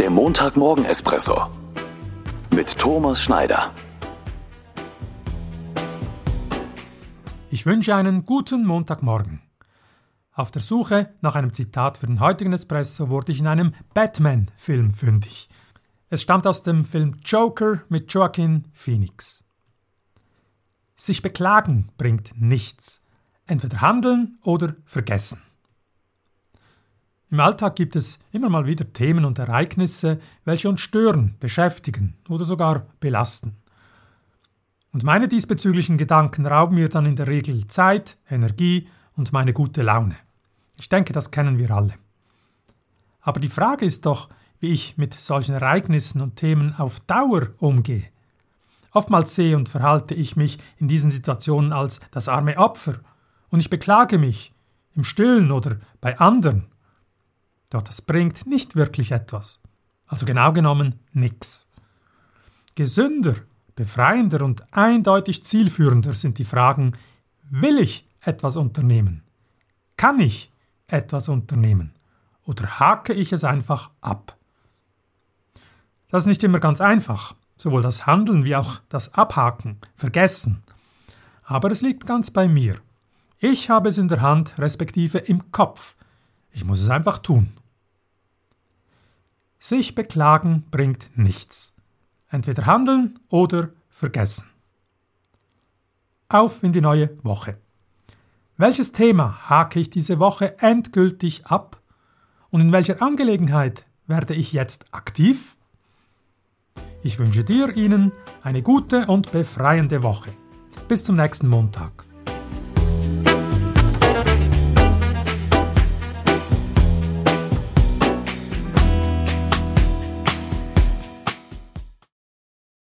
Der Montagmorgen-Espresso mit Thomas Schneider. Ich wünsche einen guten Montagmorgen. Auf der Suche nach einem Zitat für den heutigen Espresso wurde ich in einem Batman-Film fündig. Es stammt aus dem Film Joker mit Joaquin Phoenix. Sich beklagen bringt nichts. Entweder handeln oder vergessen. Im Alltag gibt es immer mal wieder Themen und Ereignisse, welche uns stören, beschäftigen oder sogar belasten. Und meine diesbezüglichen Gedanken rauben mir dann in der Regel Zeit, Energie und meine gute Laune. Ich denke, das kennen wir alle. Aber die Frage ist doch, wie ich mit solchen Ereignissen und Themen auf Dauer umgehe. Oftmals sehe und verhalte ich mich in diesen Situationen als das arme Opfer und ich beklage mich, im Stillen oder bei anderen. Doch das bringt nicht wirklich etwas. Also genau genommen nichts. Gesünder, befreiender und eindeutig zielführender sind die Fragen, will ich etwas unternehmen? Kann ich etwas unternehmen? Oder hake ich es einfach ab? Das ist nicht immer ganz einfach, sowohl das Handeln wie auch das Abhaken, Vergessen. Aber es liegt ganz bei mir. Ich habe es in der Hand, respektive im Kopf. Ich muss es einfach tun. Sich beklagen bringt nichts. Entweder handeln oder vergessen. Auf in die neue Woche. Welches Thema hake ich diese Woche endgültig ab? Und in welcher Angelegenheit werde ich jetzt aktiv? Ich wünsche dir Ihnen eine gute und befreiende Woche. Bis zum nächsten Montag.